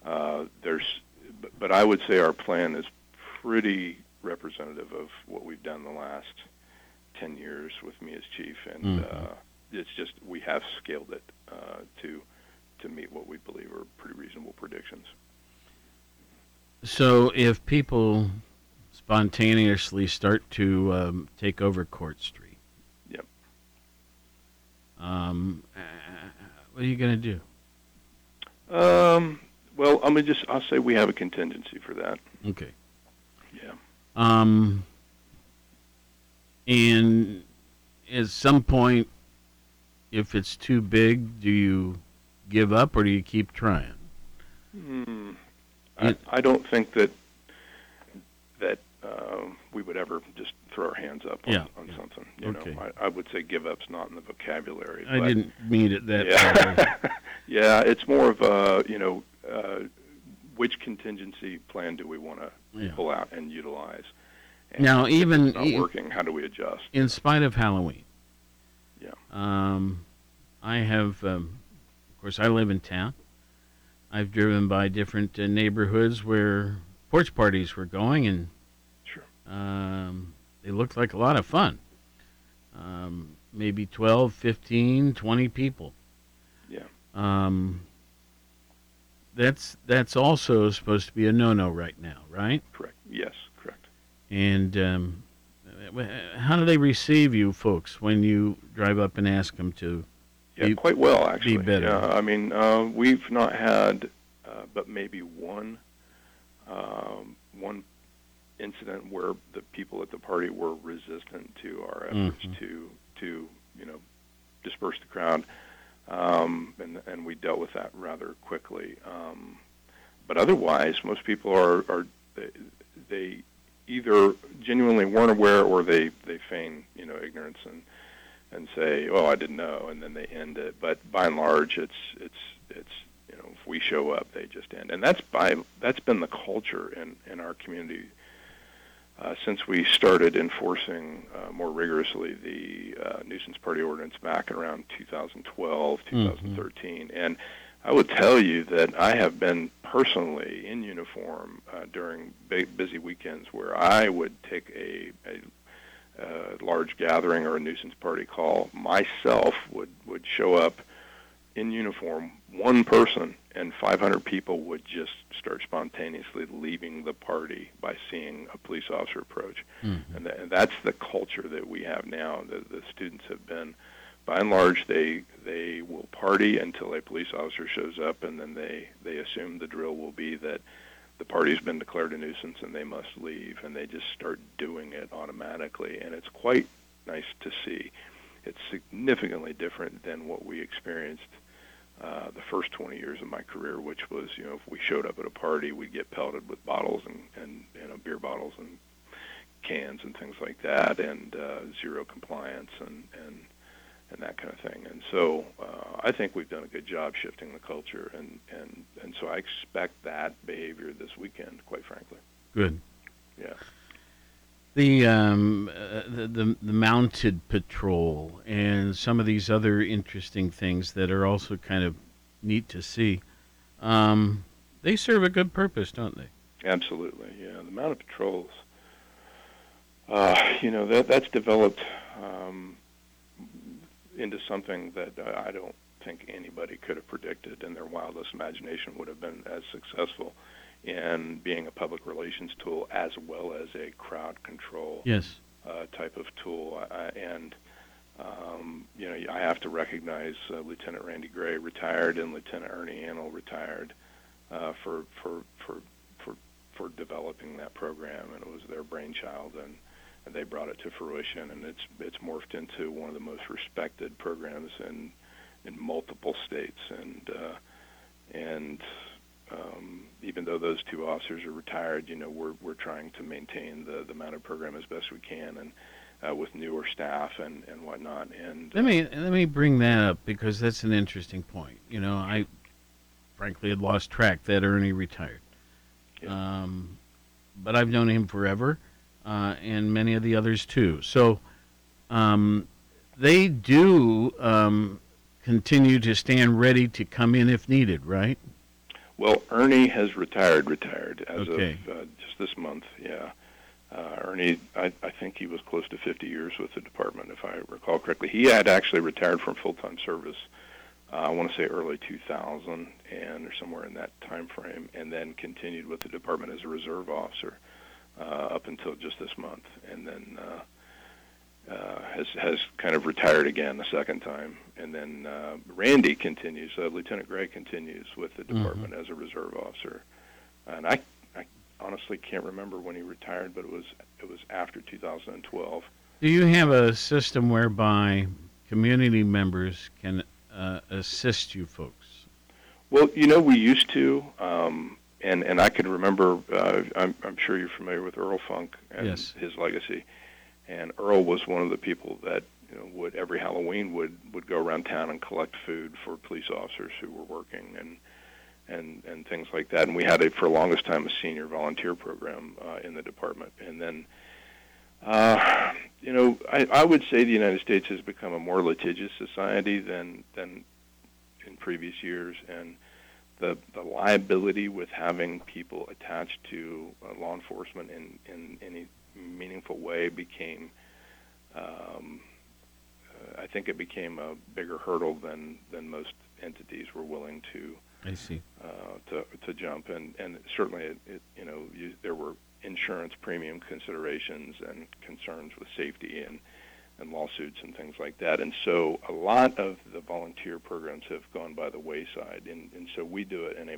Uh, there's, but, but I would say our plan is pretty representative of what we've done the last 10 years with me as chief, and Mhm. uh, it's just we have scaled it uh, to to meet what we believe are pretty reasonable predictions. So if people spontaneously start to um, take over Court Street, Yep. um, uh, what are you going to do? Um, well, I'm gonna just I'll say we have a contingency for that. Okay. Yeah. Um, and at some point, if it's too big, do you give up or do you keep trying? Hmm. I, I don't think that that um, we would ever just throw our hands up on, Yeah, on yeah. something. You Okay. know, I, I would say give up's not in the vocabulary. I didn't mean it that yeah. way. yeah, it's more of a you know uh, which contingency plan do we want to Yeah. pull out and utilize. And Now, even it's not e- working, how do we adjust? in spite of Halloween. Yeah. Um, I have, um, of course, I live in town. I've driven by different uh, neighborhoods where porch parties were going, and sure. um, they looked like a lot of fun. Um, maybe 12, 15, 20 people. Yeah. Um, that's that's also supposed to be a no-no right now, right? Correct. Yes, correct. And um, how do they receive you folks when you drive up and ask them to? Yeah, be- quite well actually. Be better. Yeah, I mean, uh, we've not had, uh, but maybe one, um, one incident where the people at the party were resistant to our efforts Mhm. to to you know disperse the crowd, um, and and we dealt with that rather quickly. Um, but otherwise, most people are are they, they either genuinely weren't aware or they they feign you know ignorance and and say, "Oh, I didn't know," and then they end it. But by and large, it's it's it's you know if we show up, they just end, and that's by that's been the culture in in our community uh, since we started enforcing uh, more rigorously the uh, nuisance party ordinance back around 2012, 2013, and I would tell you that I have been personally in uniform uh, during big, busy weekends where I would take a, a uh, large gathering or a nuisance party call, myself would, would show up in uniform, one person, and 500 people would just start spontaneously leaving the party by seeing a police officer approach. Mhm. And, tha- and that's the culture that we have now. The, the students have been, by and large, they they will party until a police officer shows up, and then they they assume the drill will be that the party's been declared a nuisance and they must leave, and they just start doing it automatically, and it's quite nice to see. It's significantly different than what we experienced uh, the first 20 years of my career, which was, you know, if we showed up at a party, we'd get pelted with bottles and, and you know, beer bottles and cans and things like that, and uh, zero compliance and, and and that kind of thing. And so uh, I think we've done a good job shifting the culture, and, and, and so I expect that behavior this weekend, quite frankly. Good. Yeah. The, um, uh, the the the mounted patrol and some of these other interesting things that are also kind of neat to see. Um, they serve a good purpose, don't they? Absolutely, yeah. The mounted patrols, uh, you know, that that's developed um, into something that uh, I don't think anybody could have predicted in their wildest imagination would have been as successful in being a public relations tool as well as a crowd control Yes. uh, type of tool. I, and um, you know, I have to recognize uh, Lieutenant Randy Gray retired and Lieutenant Ernie Annell retired uh, for for for for for developing that program, and it was their brainchild, and, and they brought it to fruition, and it's it's morphed into one of the most respected programs in in multiple states, and uh, and um, even though those two officers are retired, you know, we're we're trying to maintain the the mounted program as best we can, and uh, with newer staff and and whatnot, and Let me let me bring that up because that's an interesting point. You know, I frankly had lost track that Ernie retired. Um, but I've known him forever, uh, and many of the others too. So um, they do um, continue to stand ready to come in if needed, right? Well, Ernie has retired, retired as Okay. of uh, just this month. Yeah, uh, Ernie, I, I think he was close to 50 years with the department, if I recall correctly. He had actually retired from full-time service. Uh, I want to say early 2000 and or somewhere in that time frame, and then continued with the department as a reserve officer uh, up until just this month, and then uh, uh, has has kind of retired again the second time, and then uh, Randy continues. Uh, Lieutenant Gray continues with the Mhm. department as a reserve officer, and I, I honestly can't remember when he retired, but it was it was after 2012. Do you have a system whereby community members can uh, assist you folks? Well, you know, we used to, um, and and I can remember. Uh, I'm, I'm sure you're familiar with Earl Funk and Yes. his legacy. And Earl was one of the people that you know, would every Halloween would would go around town and collect food for police officers who were working and and and things like that. And we had a for the longest time a senior volunteer program uh, in the department. And then, uh, you know, I, I would say the United States has become a more litigious society than than in previous years, and the the liability with having people attached to uh, law enforcement in in any meaningful way became. Um, uh, I think it became a bigger hurdle than than most entities were willing to I see. uh, to to jump, and and certainly it, it you know you, there were insurance premium considerations and concerns with safety and and lawsuits and things like that, and so a lot of the volunteer programs have gone by the wayside, and and so we do it in a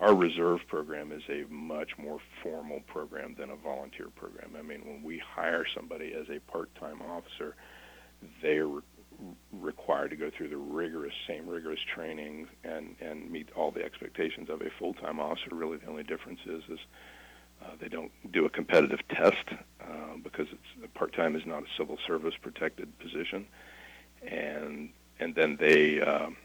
our reserve program is a much more formal program than a volunteer program. I mean, when we hire somebody as a part-time officer, they're re- required to go through the rigorous, same rigorous training and and meet all the expectations of a full-time officer. Really, the only difference is is uh, they don't do a competitive test uh, because it's part-time is not a civil service protected position, and and then they um,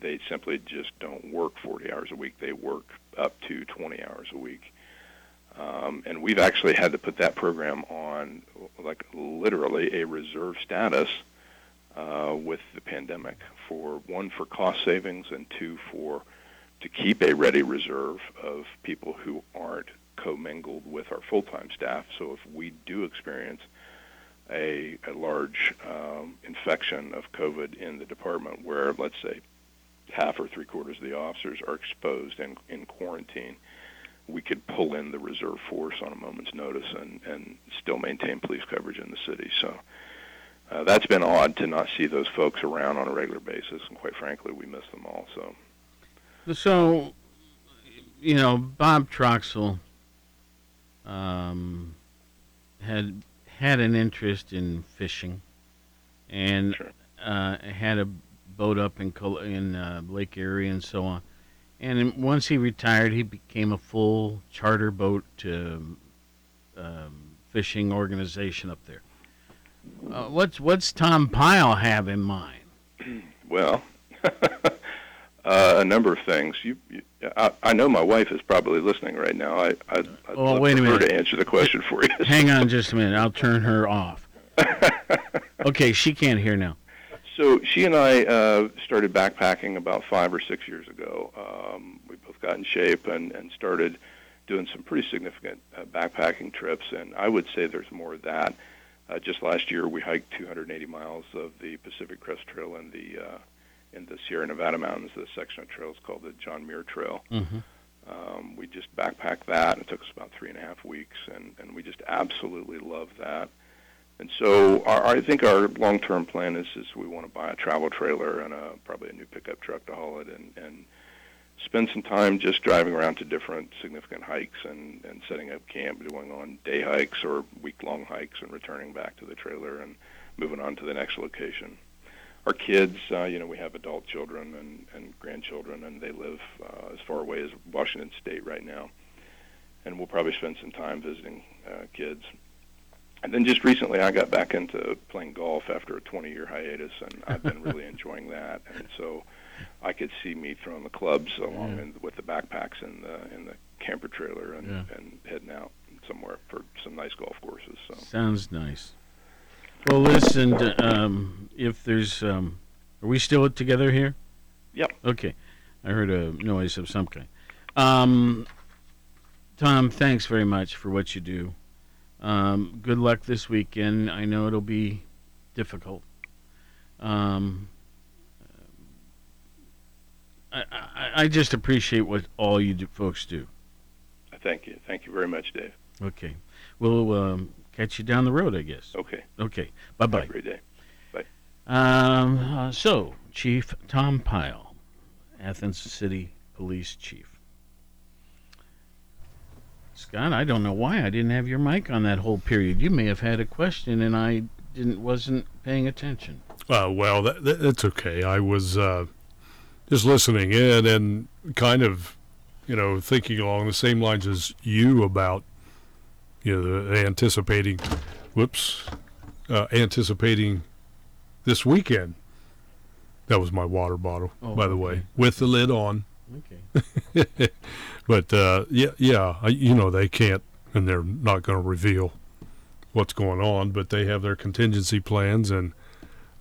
they simply just don't work 40 hours a week. They work up to 20 hours a week. Um, and we've actually had to put that program on, like literally a reserve status uh, with the pandemic. For one, for cost savings, and two, for to keep a ready reserve of people who aren't commingled with our full-time staff. So if we do experience a, a large um, infection of COVID in the department, where let's say half or three quarters of the officers are exposed and in quarantine, we could pull in the reserve force on a moment's notice and, and still maintain police coverage in the city. So uh, that's been odd to not see those folks around on a regular basis, and quite frankly, we miss them all. So So, you know, Bob Troxel um, had had an interest in fishing, and uh, had a boat up in in uh, Lake Erie and so on. And once he retired, he became a full charter boat um, um, fishing organization up there. Uh, what's what's Tom Pyle have in mind? Well, uh, a number of things. You, you I, I know my wife is probably listening right now. I, I, I'd Oh, wait a her minute. to answer the question for you. Hang on just a minute. I'll turn her off. okay, she can't hear now. So she and I uh, started backpacking about five or six years ago. Um, we both got in shape and, and started doing some pretty significant uh, backpacking trips, and I would say there's more of that. Uh, just last year, we hiked 280 miles of the Pacific Crest Trail in the uh, in the Sierra Nevada mountains. The section of trails called the John Muir Trail. Mm-hmm. Um, we just backpacked that. It took us about three and a half weeks, and, and we just absolutely love that. And so our, I think our long-term plan is, is we want to buy a travel trailer and a, probably a new pickup truck to haul it and, and spend some time just driving around to different significant hikes and, and setting up camp, going on day hikes or week-long hikes and returning back to the trailer and moving on to the next location. Our kids, uh, you know, we have adult children and, and grandchildren, and they live uh, as far away as Washington State right now. And we'll probably spend some time visiting uh, kids. And then just recently, I got back into playing golf after a 20-year hiatus, and I've been really enjoying that. And so I could see me throwing the clubs along in, with the backpacks in the in the camper trailer and, Yeah. and heading out somewhere for some nice golf courses. So Sounds nice. Well, listen, um, if there's, um, are we still together here? Yep. Okay. I heard a noise of some kind. Um, Tom, thanks very much for what you do. Um, good luck this weekend. I know it'll be difficult. Um, I, I, I just appreciate what all you do, folks do. I thank you. Thank you very much, Dave. Okay. We'll um, catch you down the road, I guess. Okay. Okay. Bye bye. Great day. Bye. Um, uh, so, Chief Tom Pyle, Athens City Police Chief. Scott, I don't know why I didn't have your mic on that whole period. You may have had a question and I didn't wasn't paying attention. Uh, well, that, that, that's okay. I was uh, just listening in and kind of, you know, thinking along the same lines as you about, you know, the anticipating, whoops, uh, anticipating this weekend. That was my water bottle, Oh, by the okay. way, with the lid on. Okay. but uh, yeah, yeah, you know they can't, and they're not going to reveal what's going on. But they have their contingency plans, and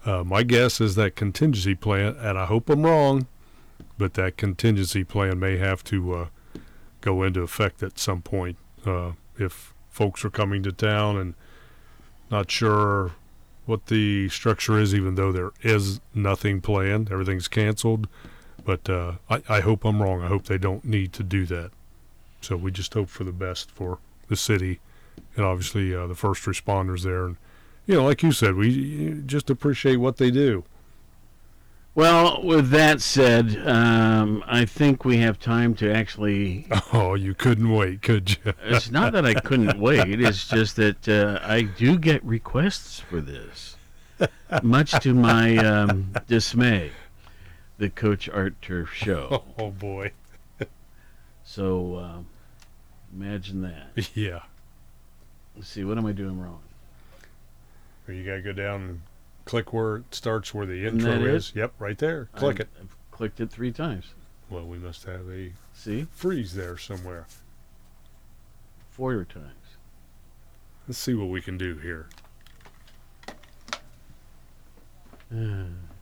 uh, my guess is that contingency plan, and I hope I'm wrong, but that contingency plan may have to uh, go into effect at some point uh, if folks are coming to town and not sure what the structure is, even though there is nothing planned, everything's canceled. But uh, I, I hope I'm wrong. I hope they don't need to do that. So we just hope for the best for the city and obviously uh, the first responders there. And, you know, like you said, we just appreciate what they do. Well, with that said, um, I think we have time to actually. Oh, you couldn't wait, could you? it's not that I couldn't wait. It's just that uh, I do get requests for this, much to my um, dismay. The Coach Art Turf Show. Oh, boy. So um, imagine that. yeah. Let's see. What am I doing wrong? You got to go down and click where it starts where the Isn't intro is. it? Yep, right there. Click I've- it. I've clicked it three times. Well, we must have a See? freeze there somewhere. Four times. Let's see what we can do here.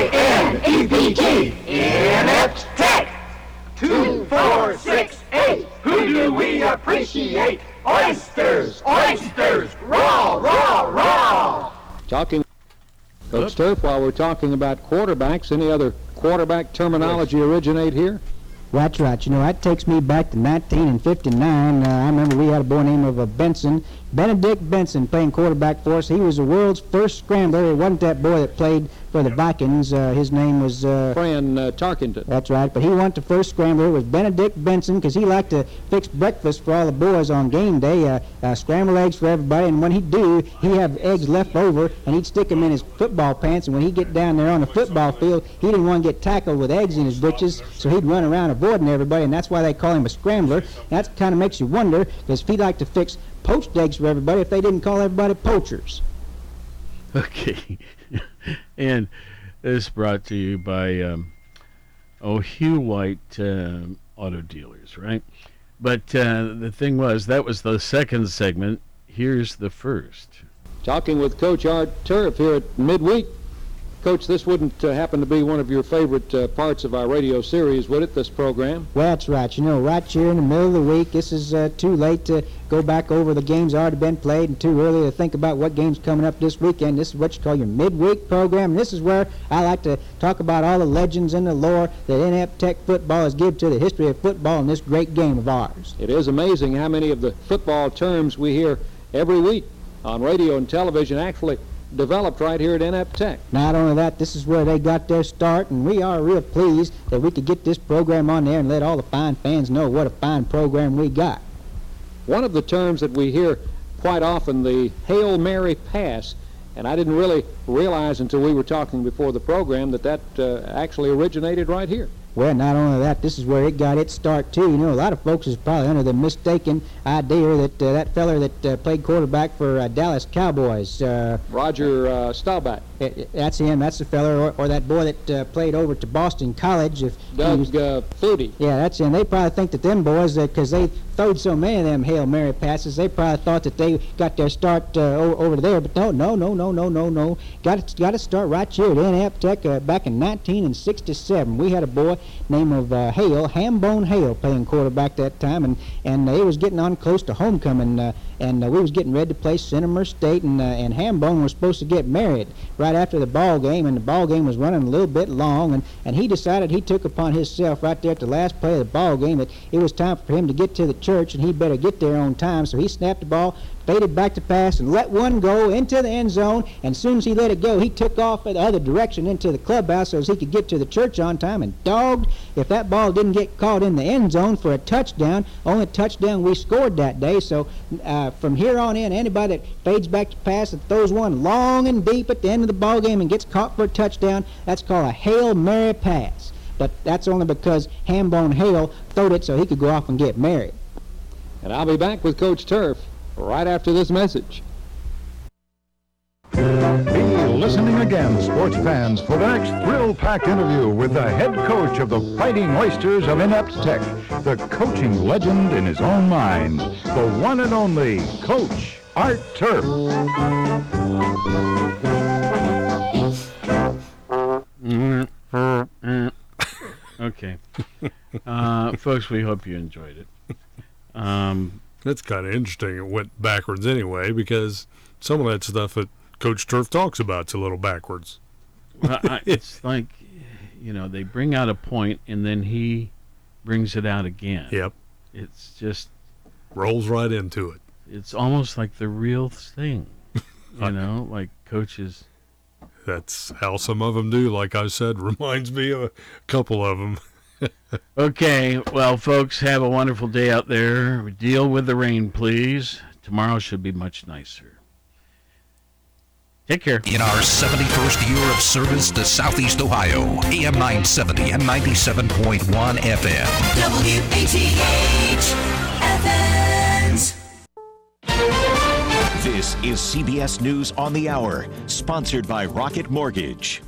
I-N-E-P-T, Inept Tech. Two, four, six, eight. Who do we appreciate? Oysters, oysters, raw, raw, raw. Talking, Coach Turf, while we're talking about quarterbacks, any other quarterback terminology originate here? That's right. You know, that takes me back to 1959. Uh, I remember we had a boy named of uh, Benson, Benedict Benson, playing quarterback for us. He was the world's first scrambler. It wasn't that boy that played for the Vikings. Uh, his name was... Uh, Fran uh, Tarkenton. That's right. But he wasn't the first scrambler. It was Benedict Benson because he liked to fix breakfast for all the boys on game day, uh, uh, scramble eggs for everybody. And when he'd do, he'd have eggs left over, and he'd stick them in his football pants. And when he'd get down there on the football field, he didn't want to get tackled with eggs in his britches, so he'd run around avoiding everybody, and that's why they call him a scrambler. That kind of makes you wonder, because if he liked to fix poached eggs for everybody, if they didn't call everybody poachers. Okay. and this brought to you by um, oh White um Auto Dealers, right? But uh, the thing was that was the second segment. Here's the first. Talking with Coach Art Turf here at midweek. Coach, this wouldn't uh, happen to be one of your favorite uh, parts of our radio series, would it, this program? Well, that's right. You know, right here in the middle of the week, this is uh, too late to go back over the games already been played and too early to think about what game's coming up this weekend. This is what you call your midweek program. This is where I like to talk about all the legends and the lore that Inept Tech football has given to the history of football in this great game of ours. It is amazing how many of the football terms we hear every week on radio and television actually developed right here at Inept Tech. Not only that, this is where they got their start, and we are real pleased that we could get this program on there and let all the fine fans know what a fine program we got. One of the terms that we hear quite often, the Hail Mary pass, and I didn't really realize until we were talking before the program that that uh, actually originated right here. Well, not only that, this is where it got its start too. You know, a lot of folks is probably under the mistaken idea that uh, that feller that uh, played quarterback for uh, Dallas Cowboys, uh, Roger uh, Staubach, eh, eh, that's him. That's the feller, or, or that boy that uh, played over to Boston College. If Doug was- uh, Flutie. yeah, that's him. They probably think that them boys, because they throwed so many of them Hail Mary passes, they probably thought that they got their start uh, over there. But no, no, no, no, no, no, no. Got to, got to start right here at Inept Tech uh, back in 1967. We had a boy named of uh, Hale, Hambone Hale, playing quarterback that time, and and uh, it was getting on close to homecoming, uh, and uh, we was getting ready to play Cinnamon State, and uh, and Hambone was supposed to get married right after the ball game, and the ball game was running a little bit long, and and he decided he took upon himself right there at the last play of the ball game that it was time for him to get to the church, and he better get there on time. So he snapped the ball, faded back to pass, and let one go into the end zone. And as soon as he let it go, he took off in the other direction into the clubhouse so as he could get to the church on time. And dogged, if that ball didn't get caught in the end zone for a touchdown, only touchdown we scored that day. So uh, from here on in, anybody that fades back to pass and throws one long and deep at the end of the ball game and gets caught for a touchdown, that's called a hail mary pass. But that's only because Hambone Hale throwed it so he could go off and get married. And I'll be back with Coach Turf right after this message. Be listening again, sports fans, for the next thrill-packed interview with the head coach of the Fighting Oysters of Inept Tech, the coaching legend in his own mind, the one and only Coach Art Turf. okay. Uh, folks, we hope you enjoyed it. Um, That's kind of interesting. It went backwards anyway because some of that stuff that Coach Turf talks about's a little backwards. well, I, it's like, you know, they bring out a point and then he brings it out again. Yep. It's just rolls right into it. It's almost like the real thing. You know, like coaches. That's how some of them do. Like I said, reminds me of a couple of them. Okay, well, folks, have a wonderful day out there. Deal with the rain, please. Tomorrow should be much nicer. Take care. In our 71st year of service to Southeast Ohio, AM 970 and 97.1 FM. WATH Athens. This is CBS News on the Hour, sponsored by Rocket Mortgage.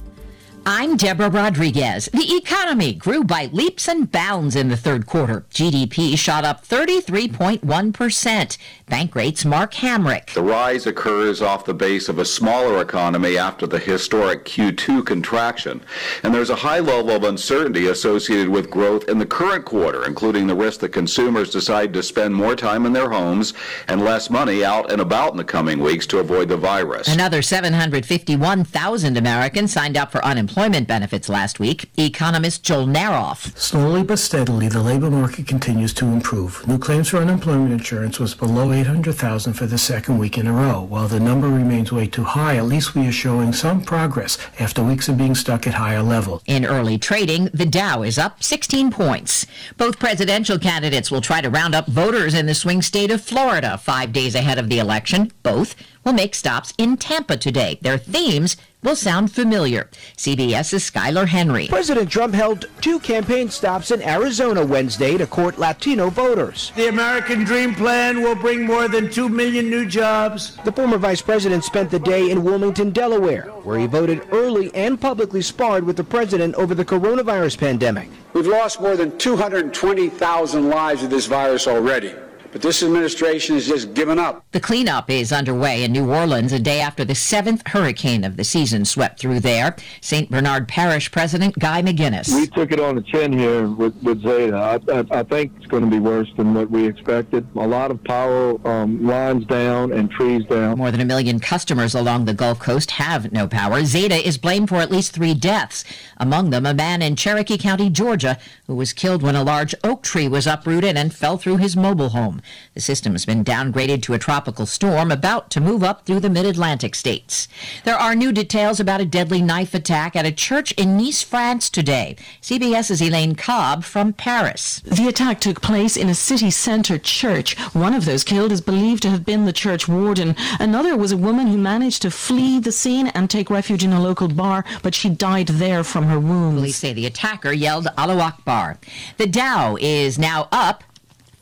I'm Deborah Rodriguez. The economy grew by leaps and bounds in the third quarter. GDP shot up 33.1%. Bankrate's Mark Hamrick. The rise occurs off the base of a smaller economy after the historic Q2 contraction, and there's a high level of uncertainty associated with growth in the current quarter, including the risk that consumers decide to spend more time in their homes and less money out and about in the coming weeks to avoid the virus. Another 751,000 Americans signed up for unemployment benefits last week. Economist Joel Naroff. Slowly but steadily, the labor market continues to improve. New claims for unemployment insurance was below 800,000 for the second week in a row. While the number remains way too high, at least we are showing some progress after weeks of being stuck at higher levels. In early trading, the Dow is up 16 points. Both presidential candidates will try to round up voters in the swing state of Florida five days ahead of the election. Both will make stops in Tampa today. Their themes will sound familiar. CBS's Skyler Henry. President Trump held two campaign stops in Arizona Wednesday to court Latino voters. The American Dream Plan will bring more than 2 million new jobs. The former vice president spent the day in Wilmington, Delaware, where he voted early and publicly sparred with the president over the coronavirus pandemic. We've lost more than 220,000 lives of this virus already. But this administration has just given up. The cleanup is underway in New Orleans a day after the seventh hurricane of the season swept through there. St. Bernard Parish President Guy McInnis. We took it on the chin here with, with Zeta. I, I, I think it's going to be worse than what we expected. A lot of power um, lines down and trees down. More than a million customers along the Gulf Coast have no power. Zeta is blamed for at least three deaths, among them a man in Cherokee County, Georgia, who was killed when a large oak tree was uprooted and fell through his mobile home. The system has been downgraded to a tropical storm about to move up through the mid Atlantic states. There are new details about a deadly knife attack at a church in Nice, France today. CBS's Elaine Cobbe from Paris. The attack took place in a city centre church. One of those killed is believed to have been the church warden. Another was a woman who managed to flee the scene and take refuge in a local bar, but she died there from her wounds. Police say the attacker yelled Allahu Akbar. The Dow is now up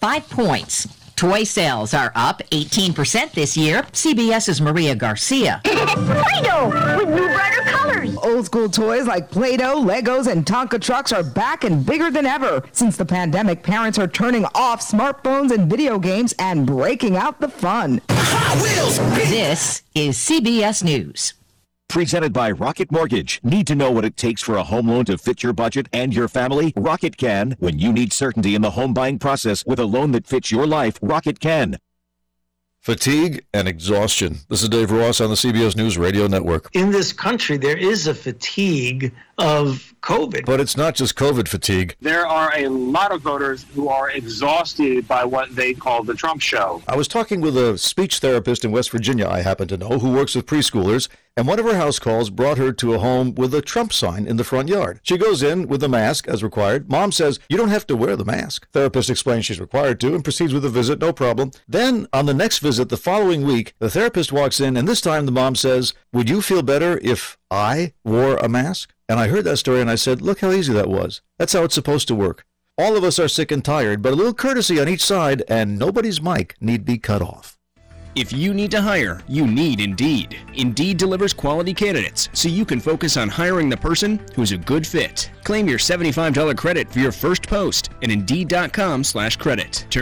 five points. Toy sales are up 18% this year. CBS's Maria Garcia. Play-Doh with new brighter colors. Old school toys like Play-Doh, Legos, and Tonka trucks are back and bigger than ever. Since the pandemic, parents are turning off smartphones and video games and breaking out the fun. This is CBS News. Presented by Rocket Mortgage. Need to know what it takes for a home loan to fit your budget and your family? Rocket can. When you need certainty in the home buying process with a loan that fits your life, Rocket can. Fatigue and exhaustion. This is Dave Ross on the CBS News Radio Network. In this country, there is a fatigue of COVID. But it's not just COVID fatigue. There are a lot of voters who are exhausted by what they call the Trump show. I was talking with a speech therapist in West Virginia I happen to know who works with preschoolers, and one of her house calls brought her to a home with a Trump sign in the front yard. She goes in with a mask as required. Mom says, You don't have to wear the mask. Therapist explains she's required to and proceeds with the visit, no problem. Then, on the next visit the following week, the therapist walks in, and this time the mom says, Would you feel better if I wore a mask? And I heard that story and I said, Look how easy that was. That's how it's supposed to work. All of us are sick and tired, but a little courtesy on each side, and nobody's mic need be cut off. If you need to hire, you need Indeed. Indeed delivers quality candidates so you can focus on hiring the person who's a good fit. Claim your $75 credit for your first post at Indeed.com slash credit.